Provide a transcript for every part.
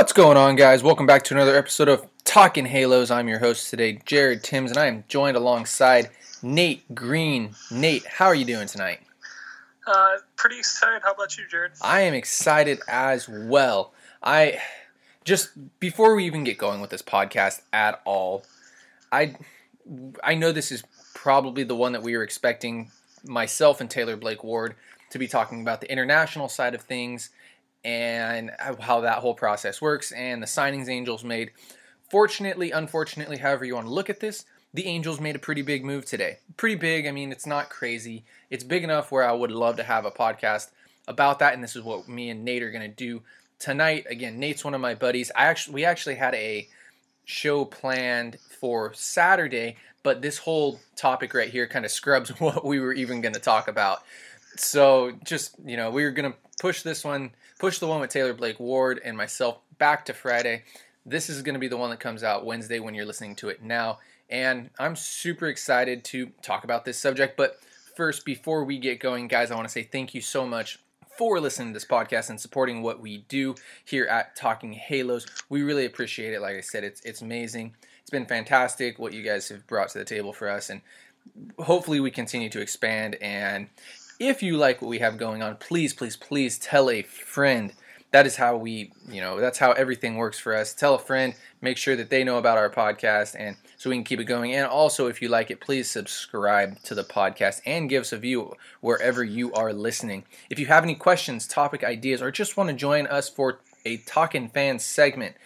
What's going on, guys? Welcome back to another episode of Talking Halos. I'm your host today, Jared Timms, and I am joined alongside Nate Green. Nate, how are you doing tonight? Uh, pretty excited. How about you, Jared? I am excited as well. I just before we even get going with this podcast at all, I I know this is probably the one that we were expecting myself and Taylor Blake Ward to be talking about the international side of things and how that whole process works and the signings Angels made. Fortunately, unfortunately, however you want to look at this, the Angels made a pretty big move today. Pretty big. I mean, it's not crazy. It's big enough where I would love to have a podcast about that, and this is what me and Nate are going to do tonight. Again, Nate's one of my buddies. I actually we actually had a show planned for Saturday, but this whole topic right here kind of scrubs what we were even going to talk about. So, just, you know, we were to push this one push the one with Taylor Blake Ward and myself back to Friday. This is to be the one that comes out Wednesday when you're listening to it now. And I'm super excited to talk about this subject. But first, before we get going, guys, I want to say thank you so much for listening to this podcast and supporting what we do here at Talking Halos. We really appreciate it. Like I said, it's it's amazing. It's been fantastic what you guys have brought to the table for us and hopefully we continue to expand and if you like what we have going on, please, please, please tell a friend. That is how we, you know, that's how everything works for us. Tell a friend, make sure that they know about our podcast, and so we can keep it going. And also, if you like it, please subscribe to the podcast and give us a view wherever you are listening. If you have any questions, topic ideas, or just want to join us for a Talking Fans segment,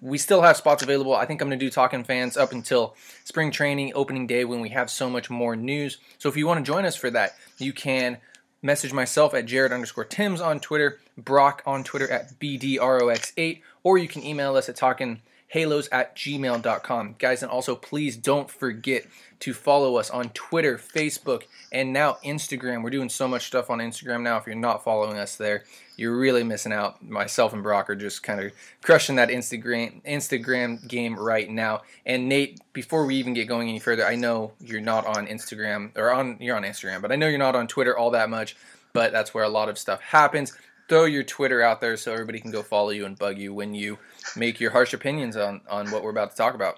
we still have spots available. I think I'm going to do Talking Fans up until spring training, opening day, when we have so much more news. So if you want to join us for that, you can message myself at Jared underscore Timms on Twitter, Brock on Twitter at BDROX8, or you can email us at talkinghalos at gmail.com. Guys, and also please don't forget to follow us on Twitter, Facebook, and now Instagram. We're doing so much stuff on Instagram now. If you're not following us there, you're really missing out. Myself and Brock are just kind of crushing that Instagram Instagram game right now. And Nate, before we even get going any further, I know you're not on Instagram or on you're on Instagram, but I know you're not on Twitter all that much. But that's where a lot of stuff happens. Throw your Twitter out there so everybody can go follow you and bug you when you make your harsh opinions on on what we're about to talk about.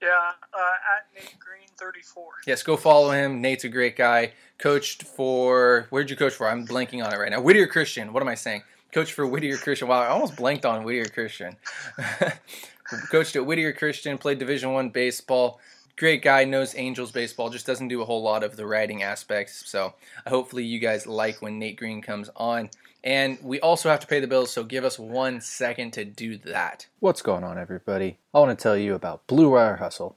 Yeah, uh, at Nate Green 34. Yes, go follow him. Nate's a great guy. Coached for where'd you coach for? I'm blanking on it right now. Whittier Christian. What am I saying? Coach for Whittier Christian. Wow, I almost blanked on Whittier Christian. Coached at Whittier Christian. Played Division One baseball. Great guy. Knows Angels baseball. Just doesn't do a whole lot of the writing aspects. So hopefully you guys like when Nate Green comes on. And we also have to pay the bills, so give us one second to do that. What's going on, everybody? I want to tell you about Blue Wire Hustle,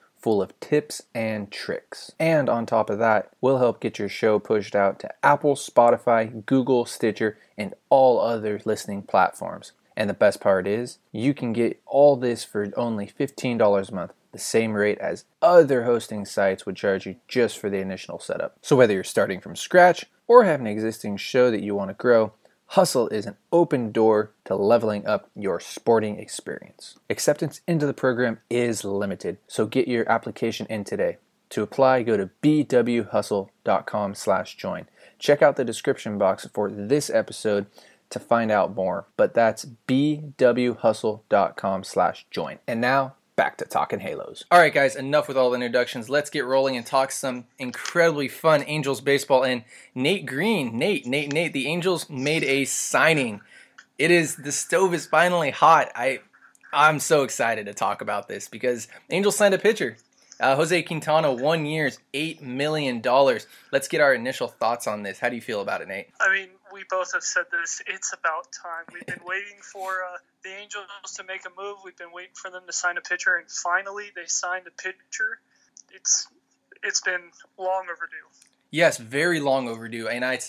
full of tips and tricks. And on top of that, we'll help get your show pushed out to Apple, Spotify, Google, Stitcher, and all other listening platforms. And the best part is, you can get all this for only $15 a month. the same rate as other hosting sites would charge you just for the initial setup. So whether you're starting from scratch or have an existing show that you want to grow, Hustle is an open door to leveling up your sporting experience. Acceptance into the program is limited, so get your application in today. To apply, go to bwhustle.com slash join. Check out the description box for this episode to find out more, but that's bwhustle.com slash join. And now, back to talking Halos. All right, guys, enough with all the introductions. Let's get rolling and talk some incredibly fun Angels baseball. And Nate Green, Nate, Nate, Nate, the Angels made a signing. It is the stove is finally hot. I I'm so excited to talk about this because Angels signed a pitcher. Uh, Jose Quintana, one year's eight million dollars. Let's get our initial thoughts on this. How do you feel about it, Nate? I mean, we both have said this. It's about time. We've been waiting for uh, the Angels to make a move. We've been waiting for them to sign a pitcher, and finally they signed a pitcher. It's it's been long overdue. Yes, very long overdue, and I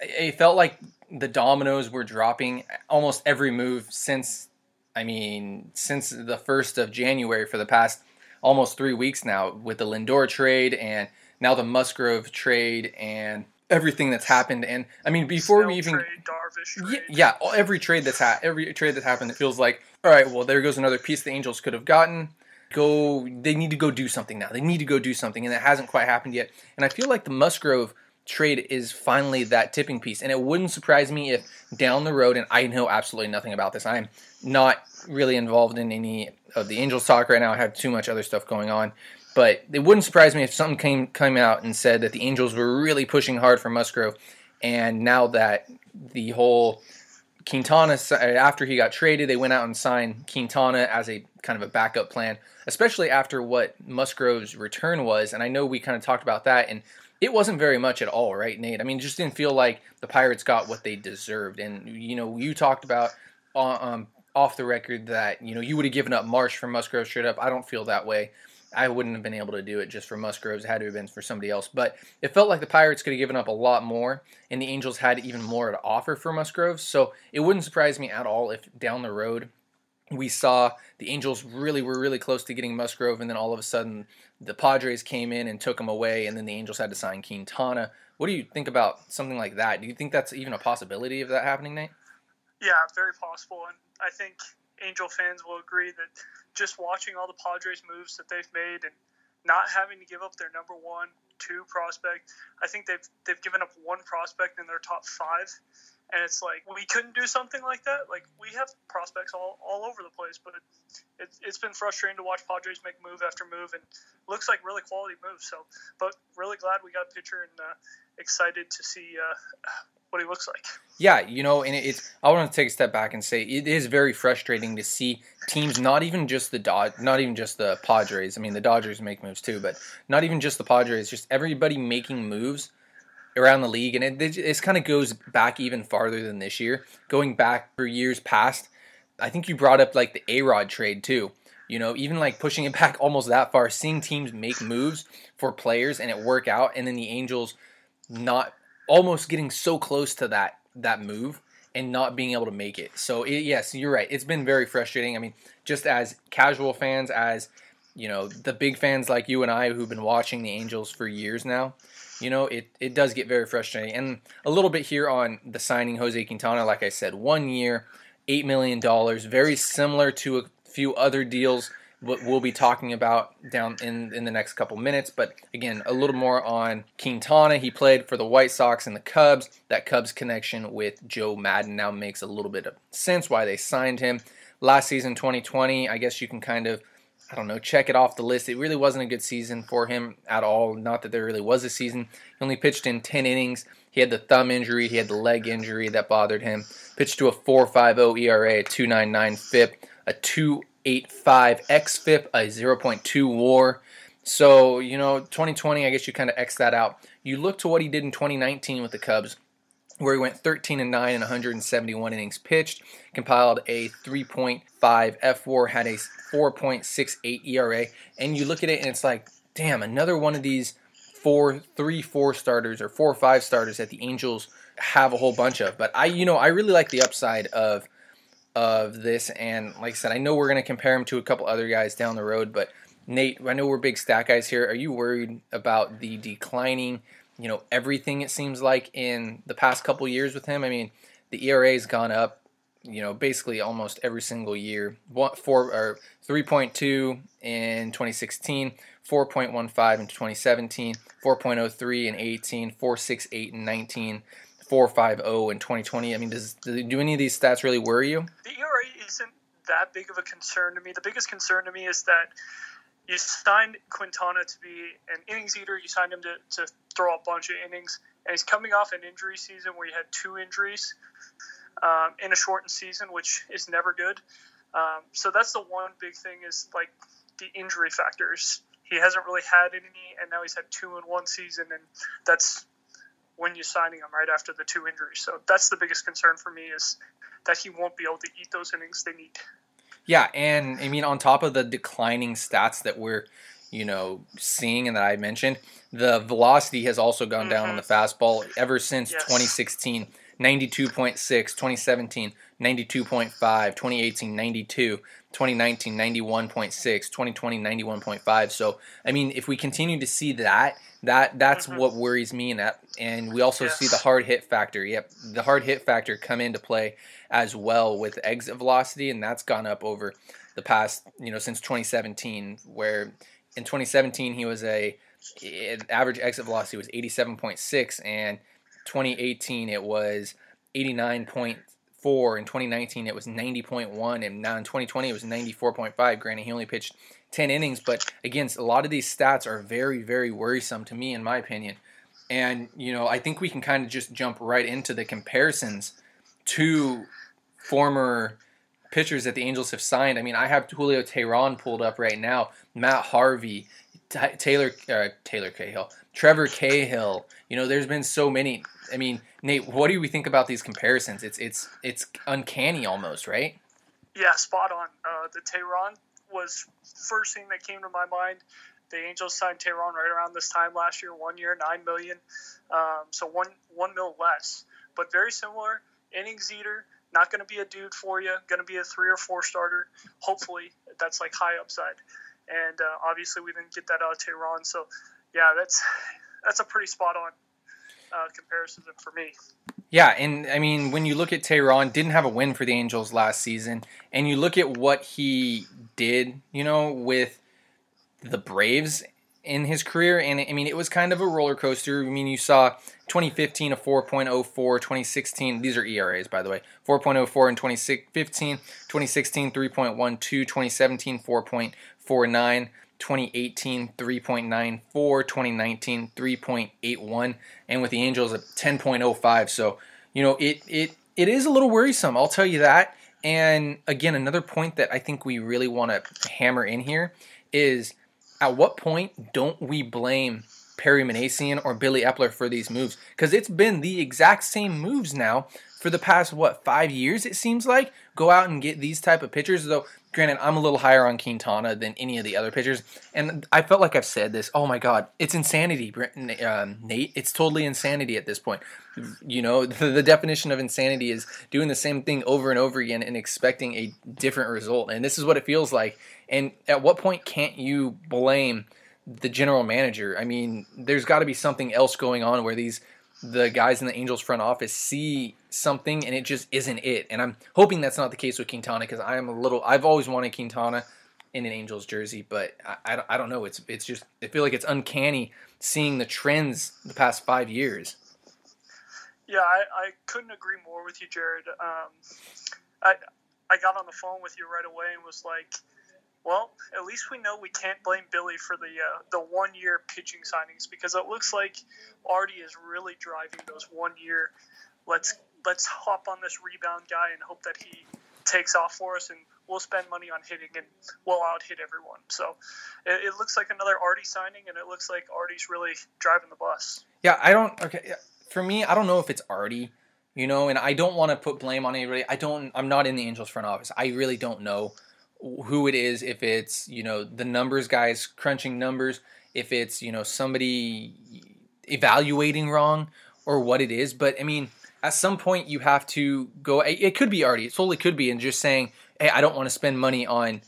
it felt like the dominoes were dropping almost every move since. I mean, since the first of January for the past almost three weeks now with the Lindor trade and now the Musgrove trade and everything that's happened. And I mean, before Snell we even trade, Darvish yeah, yeah, every trade that's ha- every trade that's happened, it feels like all right. Well, there goes another piece the Angels could have gotten. Go, they need to go do something now. They need to go do something, and it hasn't quite happened yet. And I feel like the Musgrove trade is finally that tipping piece. And it wouldn't surprise me if down the road, and I know absolutely nothing about this. I'm not really involved in any of the Angels talk right now. I have too much other stuff going on. But it wouldn't surprise me if something came came out and said that the Angels were really pushing hard for Musgrove, and now that the whole Quintana after he got traded, they went out and signed Quintana as a kind of a backup plan, especially after what Musgrove's return was. And I know we kind of talked about that, and it wasn't very much at all, right, Nate? I mean, just didn't feel like the Pirates got what they deserved. And you know, you talked about uh, um, off the record that you know you would have given up Marsh for Musgrove straight up. I don't feel that way. I wouldn't have been able to do it just for Musgroves. It had to have been for somebody else. But it felt like the Pirates could have given up a lot more, and the Angels had even more to offer for Musgroves. So it wouldn't surprise me at all if down the road we saw the Angels really were really close to getting Musgrove, and then all of a sudden the Padres came in and took him away, and then the Angels had to sign Quintana. What do you think about something like that? Do you think that's even a possibility of that happening, Nate? Yeah, very possible. And I think Angel fans will agree that just watching all the Padres moves that they've made and not having to give up their number one, two prospect, I think they've they've given up one prospect in their top five. And it's like we couldn't do something like that. Like we have prospects all, all over the place, but it, it's it's been frustrating to watch Padres make move after move, and looks like really quality moves. So, but really glad we got a pitcher, and uh, excited to see uh, what he looks like. Yeah, you know, and it's. I want to take a step back and say it is very frustrating to see teams, not even just the Dod, not even just the Padres. I mean, the Dodgers make moves too, but not even just the Padres. Just everybody making moves around the league, and it this kind of goes back even farther than this year, going back for years past. I think you brought up like the A Rod trade too. You know, even like pushing it back almost that far, seeing teams make moves for players and it work out, and then the Angels not almost getting so close to that that move and not being able to make it. So it, yes, you're right. It's been very frustrating. I mean, just as casual fans, as you know, the big fans like you and I who've been watching the Angels for years now, you know, it, it does get very frustrating. And a little bit here on the signing Jose Quintana, like I said, one year, $8 million, very similar to a few other deals what we'll be talking about down in, in the next couple minutes. But again, a little more on Quintana. He played for the White Sox and the Cubs. That Cubs connection with Joe Maddon now makes a little bit of sense why they signed him. Last season, 2020, I guess you can kind of I don't know, check it off the list. It really wasn't a good season for him at all. Not that there really was a season. He only pitched in 10 innings. He had the thumb injury, he had the leg injury that bothered him. Pitched to a 4.50 ERA, a 2.99 FIP, a 2.85 xFIP, a 0.2 WAR. So, you know, 2020, I guess you kind of X that out. You look to what he did in 2019 with the Cubs where he went 13 and 9 in 171 innings pitched, compiled a 3.5 fWAR, had a 4.68 ERA, and you look at it and it's like, damn, another one of these four, three, four starters or four five starters that the Angels have a whole bunch of. But I, you know, I really like the upside of of this, and like I said, I know we're to compare him to a couple other guys down the road, but Nate, I know we're big stat guys here. Are you worried about the declining, you know, everything it seems like in the past couple years with him? I mean, the ERA has gone up, you know, basically almost every single year. One, four or 3.2 in 2016, 4.15 in 2017, 4.03 in 18, 4.68 in 19, 4.50 in 2020. I mean, does do any of these stats really worry you? The ERA isn't that big of a concern to me. The biggest concern to me is that you signed Quintana to be an innings eater. You signed him to, to throw a bunch of innings, and he's coming off an injury season where he had two injuries um, in a shortened season, which is never good. Um, so that's the one big thing is like the injury factors. He hasn't really had any, and now he's had two in one season, and that's when you're signing him right after the two injuries. So that's the biggest concern for me is that he won't be able to eat those innings they need. Yeah, and I mean on top of the declining stats that we're, you know, seeing and that I mentioned, the velocity has also gone mm-hmm. down on the mm-hmm. fastball ever since yes. 2016. 92.6, 2017, 92.5, 2018, 92, 2019, 91.6, 2020, 91.5. So, I mean, if we continue to see that, that that's mm-hmm. what worries me, and that, and we also yes. see the hard hit factor. Yep, the hard hit factor come into play as well with exit velocity, and that's gone up over the past, you know, since 2017, where in 2017 he was a average exit velocity was 87.6, and 2018 it was 89.4. In 2019 it was 90.1, and now in 2020 it was 94.5. Granted, he only pitched 10 innings, but again, a lot of these stats are very, very worrisome to me, in my opinion. And you know, I think we can kind of just jump right into the comparisons to former pitchers that the Angels have signed. I mean, I have Julio Teheran pulled up right now, Matt Harvey, T- Taylor uh, Taylor Cahill, Trevor Cahill. You know, there's been so many. I mean, Nate, what do we think about these comparisons? It's it's it's uncanny almost, right? Yeah, spot on. Uh, the Teheran was first thing that came to my mind. The Angels signed Teheran right around this time last year, one year, nine million, um, so one one mil less, but very similar. Innings eater, not going to be a dude for you. Going to be a three or four starter. Hopefully, that's like high upside. And uh, obviously, we didn't get that out of Teheran. So, yeah, that's that's a pretty spot on uh, comparison for me. Yeah, and I mean, when you look at Teheran, didn't have a win for the Angels last season, and you look at what he did, you know, with the Braves in his career, and I mean, it was kind of a roller coaster. I mean, you saw 2015 a 4.04, 2016, these are ERAs by the way, 4.04 in 2015, 2016 3.12, 2017 4.49. 2018 3.94 2019 3.81 and with the angels at 10.05 so you know it it it is a little worrisome i'll tell you that and again another point that i think we really want to hammer in here is at what point don't we blame Perry Minasian or Billy Eppler for these moves? Because it's been the exact same moves now for the past what five years it seems like. Go out and get these type of pitchers. Though, granted, I'm a little higher on Quintana than any of the other pitchers, and I felt like I've said this. Oh my God, it's insanity, um, Nate. It's totally insanity at this point. You know, the, the definition of insanity is doing the same thing over and over again and expecting a different result. And this is what it feels like and at what point can't you blame the general manager? I mean, there's got to be something else going on where these the guys in the Angels front office see something and it just isn't it. And I'm hoping that's not the case with Quintana because I am a little. I've always wanted Quintana in an Angels jersey, but I, I, don't know. It's it's just I feel like it's uncanny seeing the trends the past five years. Yeah, I, I couldn't agree more with you, Jared. Um, I I got on the phone with you right away and was like, well, at least we know we can't blame Billy for the uh, the one year pitching signings because it looks like Artie is really driving those one year. Let's let's hop on this rebound guy and hope that he takes off for us, and we'll spend money on hitting and we'll out hit everyone. So it, it looks like another Artie signing, and it looks like Artie's really driving the bus. Yeah, I don't. Okay, for me, I don't know if it's Artie you know and i don't want to put blame on anybody i don't i'm not in the angels front office i really don't know who it is, if it's you know the numbers guys crunching numbers, if it's you know somebody evaluating wrong or what it is. But I mean, at some point you have to go. It could be Artie. It totally could be, and just saying, hey, I don't want to spend money on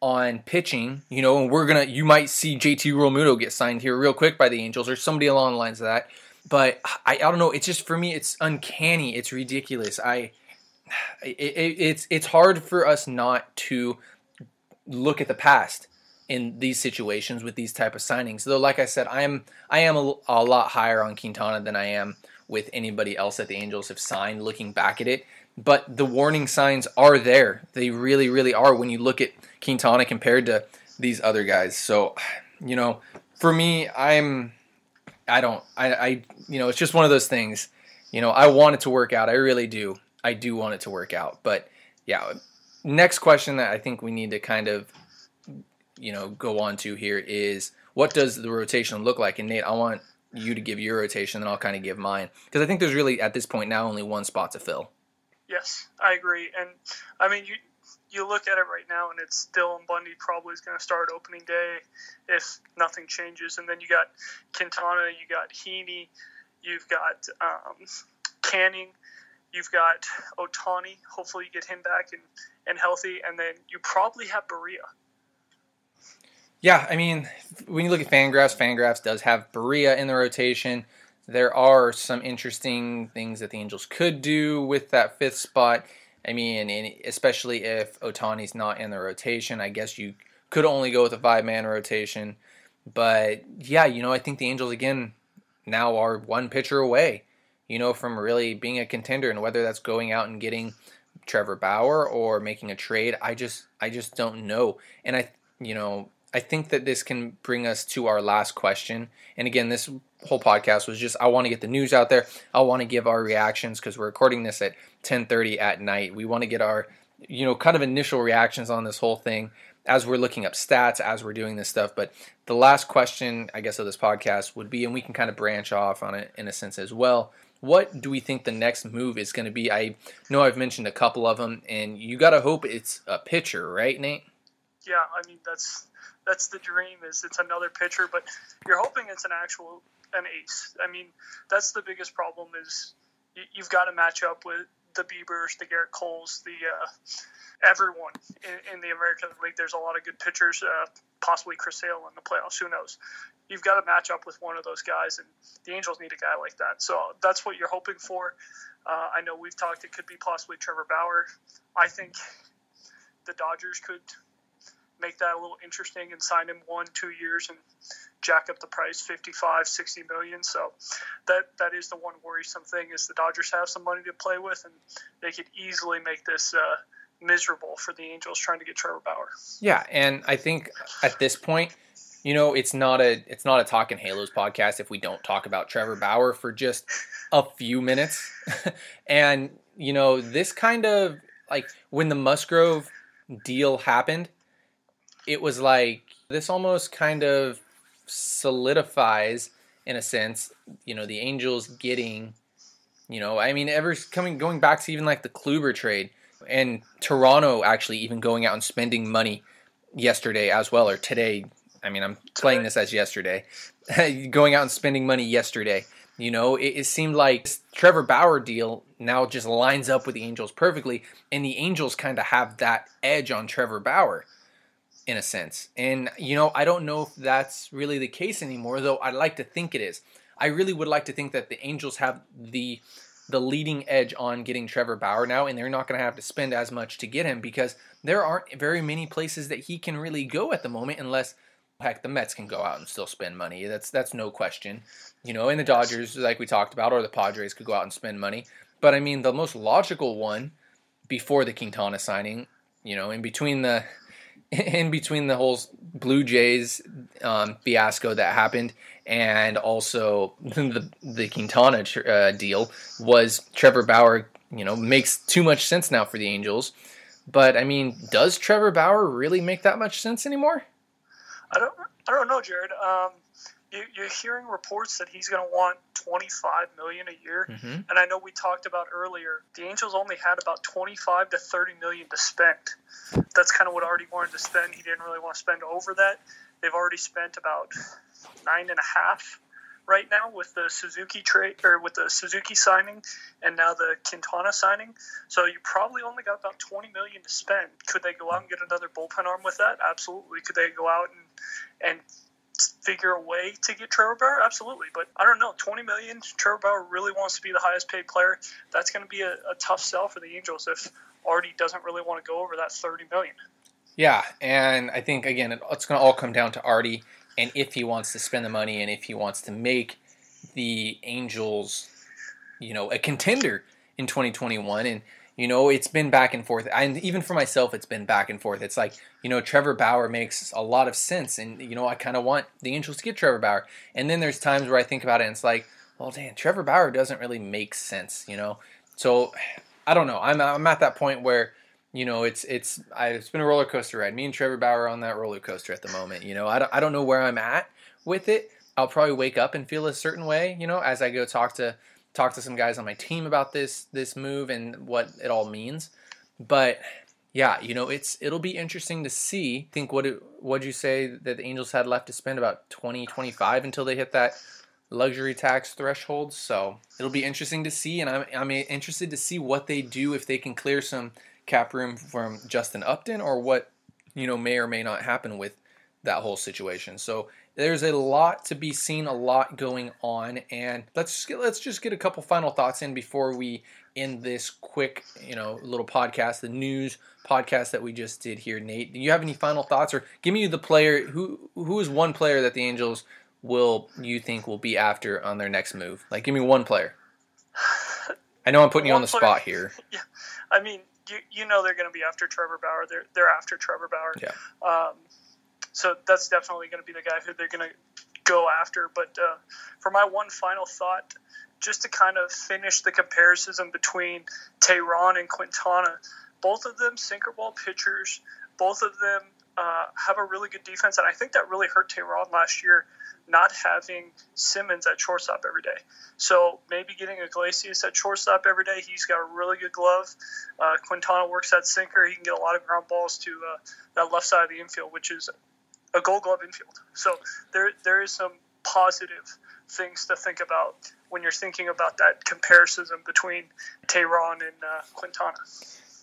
on pitching, you know, and we're gonna you might see JT Realmuto get signed here real quick by the Angels or somebody along the lines of that. But I, I don't know. It's just for me, it's uncanny. It's ridiculous. I it, it, it's it's hard for us not to look at the past in these situations with these type of signings. Though, like I said, I am I am a, a lot higher on Quintana than I am with anybody else that the Angels have signed. Looking back at it, but the warning signs are there. They really, really are when you look at Quintana compared to these other guys. So, you know, for me, I'm I don't I I you know, it's just one of those things. You know, I want it to work out. I really do. I do want it to work out. But yeah, next question that I think we need to kind of you know go on to here is what does the rotation look like? And Nate, I want you to give your rotation, and I'll kind of give mine because I think there's really at this point now only one spot to fill. Yes, I agree, and I mean you you look at it right now, and it's Dylan Bundy probably is going to start opening day if nothing changes, and then you got Quintana, you got Heaney, you've got um, Canning, you've got Ohtani. Hopefully, you get him back and, and healthy, and then you probably have Barria. Yeah, I mean, when you look at Fangraphs, Fangraphs does have Barria in the rotation. There are some interesting things that the Angels could do with that fifth spot. I mean, especially if Ohtani's not in the rotation, I guess you could only go with a five man rotation. But yeah, you know, I think the Angels again now are one pitcher away, you know, from really being a contender, and whether that's going out and getting Trevor Bauer or making a trade, I just I just don't know. And I, you know, I think that this can bring us to our last question. And again, this whole podcast was just I want to get the news out there. I want to give our reactions because we're recording this at 10:30 at night. We want to get our you know kind of initial reactions on this whole thing as we're looking up stats as we're doing this stuff. But the last question, I guess, of this podcast would be, and we can kind of branch off on it in a sense as well. What do we think the next move is going to be? I know I've mentioned a couple of them, and you got to hope it's a pitcher, right, Nate? Yeah, I mean that's that's the dream is it's another pitcher, but you're hoping it's an actual an ace. I mean, that's the biggest problem is you, have got to match up with the Biebers, the Gerrit Coles, the uh, everyone in, in, the American League. There's a lot of good pitchers, uh, possibly Chris Sale in the playoffs. Who knows? You've got to match up with one of those guys, and the Angels need a guy like that. So that's what you're hoping for. Uh, I know we've talked; it could be possibly Trevor Bauer. I think the Dodgers could make that a little interesting and sign him one, two years and jack up the price 55, 60 million. So that that is the one worrisome thing is the Dodgers have some money to play with and they could easily make this uh, miserable for the Angels trying to get Trevor Bauer. Yeah, and I think at this point, you know, it's not a it's not a Talking Halos podcast if we don't talk about Trevor Bauer for just a few minutes. and you know, this kind of like when the Musgrove deal happened, it was like this almost kind of solidifies in a sense you know the angels getting you know i mean ever coming going back to even like the kluber trade and toronto actually even going out and spending money yesterday as well or today. I mean i'm playing this as yesterday. Going out and spending money yesterday you know? It, it seemed like trevor bauer deal now just lines up with the angels perfectly and the angels kind of have that edge on trevor bauer in a sense. And, you know, I don't know if that's really the case anymore, though I'd like to think it is. I really would like to think that the Angels have the the leading edge on getting Trevor Bauer now, and they're not going to have to spend as much to get him because there aren't very many places that he can really go at the moment, unless heck the Mets can go out and still spend money. That's that's no question, you know. And the Dodgers, like we talked about, or the Padres could go out and spend money. But I mean, the most logical one before the Quintana signing, you know, in between the in between the whole Blue Jays um, fiasco that happened and also the the Quintana uh, deal was Trevor Bauer. You know, makes too much sense now for the Angels. But I mean, does Trevor Bauer really make that much sense anymore? I don't. I don't know, Jared. Um, you, are hearing reports that he's going to want 25 million a year, mm-hmm. and I know we talked about earlier. The Angels only had about 25 to 30 million to spend. That's kind of what Artie wanted to spend. He didn't really want to spend over that. They've already spent about nine and a half right now with the Suzuki trade or with the Suzuki signing and now the Quintana signing. So you probably only got about 20 million to spend. Could they go out and get another bullpen arm with that? Absolutely. Could they go out and and figure a way to get Trevor Bauer? Absolutely. But I don't know. 20 million. Trevor Bauer really wants to be the highest paid player. That's going to be a, a tough sell for the Angels if Artie doesn't really want to go over that 30 million. Yeah, and I think again it's going to all come down to Artie and if he wants to spend the money and if he wants to make the Angels, you know, a contender in 2021 and you know, it's been back and forth. And even for myself, it's been back and forth. It's like, you know, Trevor Bauer makes a lot of sense. And, you know, I kind of want the Angels to get Trevor Bauer. And then there's times where I think about it and it's like, well, damn, Trevor Bauer doesn't really make sense, you know? So I don't know. I'm, I'm at that point where, you know, it's it's I, it's been a roller coaster ride. Me and Trevor Bauer on that roller coaster at the moment. You know, I don't, I don't know where I'm at with it. I'll probably wake up and feel a certain way, you know, as I go talk to talk to some guys on my team about this this move and what it all means. But yeah, you know, it's it'll be interesting to see. I think what it, what'd you say that the Angels had left to spend about 20 25 until they hit that luxury tax threshold. So, it'll be interesting to see and I'm I'm interested to see what they do if they can clear some cap room from Justin Upton or what you know may or may not happen with that whole situation. So there's a lot to be seen, a lot going on, and let's just get, let's just get a couple final thoughts in before we end this quick you know little podcast, the news podcast that we just did here. Nate, do you have any final thoughts, or give me the player who who is one player that the Angels will you think will be after on their next move? Like, give me one player. I know I'm putting you on the player. spot here. Yeah, I mean, you you know they're going to be after Trevor Bauer. They're they're after Trevor Bauer. Yeah. Um, so that's definitely going to be the guy who they're going to go after. But uh, for my one final thought, just to kind of finish the comparison between Teheran and Quintana, both of them sinker ball pitchers. Both of them uh, have a really good defense, and I think that really hurt Teheran last year not having Simmons at shortstop every day. So maybe getting Iglesias at shortstop every day. He's got a really good glove. Uh, Quintana works at sinker. He can get a lot of ground balls to uh, that left side of the infield, which is a Gold Glove infield. So there there is some positive things to think about when you're thinking about that comparison between Teheran and uh, Quintana.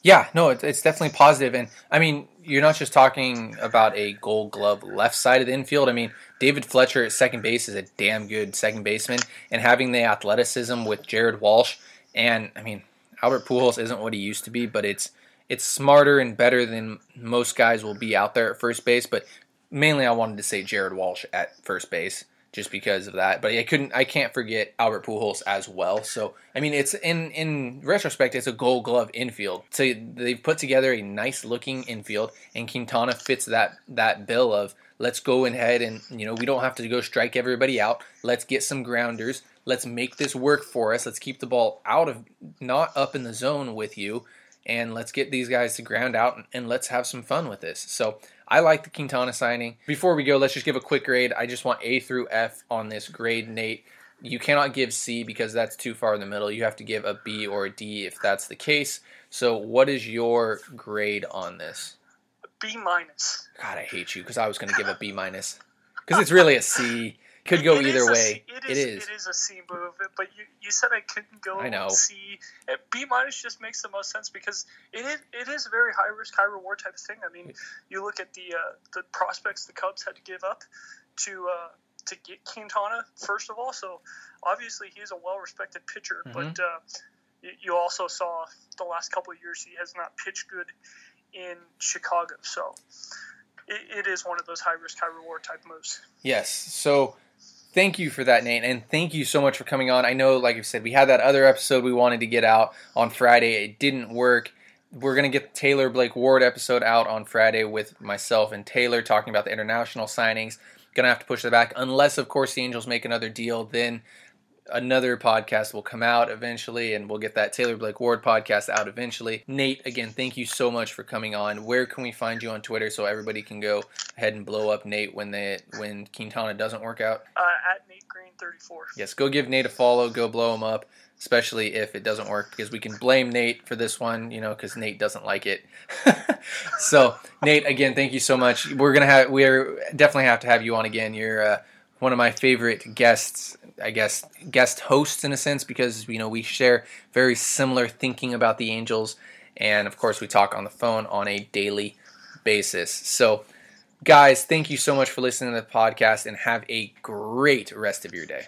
Yeah, no, it's definitely positive, and I mean, you're not just talking about a Gold Glove left side of the infield. I mean, David Fletcher at second base is a damn good second baseman, and having the athleticism with Jared Walsh, and I mean, Albert Pujols isn't what he used to be, but it's it's smarter and better than most guys will be out there at first base. But mainly, I wanted to say Jared Walsh at first base just because of that. But I couldn't, I can't forget Albert Pujols as well. So I mean, it's in in retrospect, it's a Gold Glove infield. So they've put together a nice looking infield, and Quintana fits that that bill of let's go ahead and you know we don't have to go strike everybody out. Let's get some grounders. Let's make this work for us. Let's keep the ball out of not up in the zone with you, and let's get these guys to ground out and, and let's have some fun with this. So I like the Quintana signing. Before we go, let's just give a quick grade. I just want A through F on this grade, Nate. You cannot give C because that's too far in the middle. You have to give a B or a D if that's the case. So, what is your grade on this? B minus. God, I hate you because I was going to give a B minus because it's really a C. Could go it either a, way. It is, it is. It is a C move, but you, you said I couldn't go. I know. C. B minus just makes the most sense because it is, it is a very high risk, high reward type of thing. I mean, you look at the uh, the prospects the Cubs had to give up to uh, to get Quintana first of all. So obviously he's a well respected pitcher, mm-hmm. but uh, you, you also saw the last couple of years he has not pitched good in Chicago. So it, it is one of those high risk, high reward type moves. Yes. So thank you for that, Nate, and thank you so much for coming on. I know, like I said, we had that other episode we wanted to get out on Friday. It didn't work. We're gonna get the Taylor Blake Ward episode out on Friday with myself and Taylor talking about the international signings. Gonna have to push it back, unless of course the Angels make another deal. Then another podcast will come out eventually, and we'll get that Taylor Blake Ward podcast out eventually. Nate, again, thank you so much for coming on. Where can we find you on Twitter so everybody can go ahead and blow up Nate when they when Quintana doesn't work out? Uh, at Nate Green thirty four. Yes, go give Nate a follow. Go blow him up. Especially if it doesn't work, because we can blame Nate for this one, you know, because Nate doesn't like it. so, Nate, again, thank you so much. We're gonna have, we're definitely have to have you on again. You're uh, one of my favorite guests, I guess, guest hosts in a sense, because you know we share very similar thinking about the Angels, and of course we talk on the phone on a daily basis. So, guys, thank you so much for listening to the podcast, and have a great rest of your day.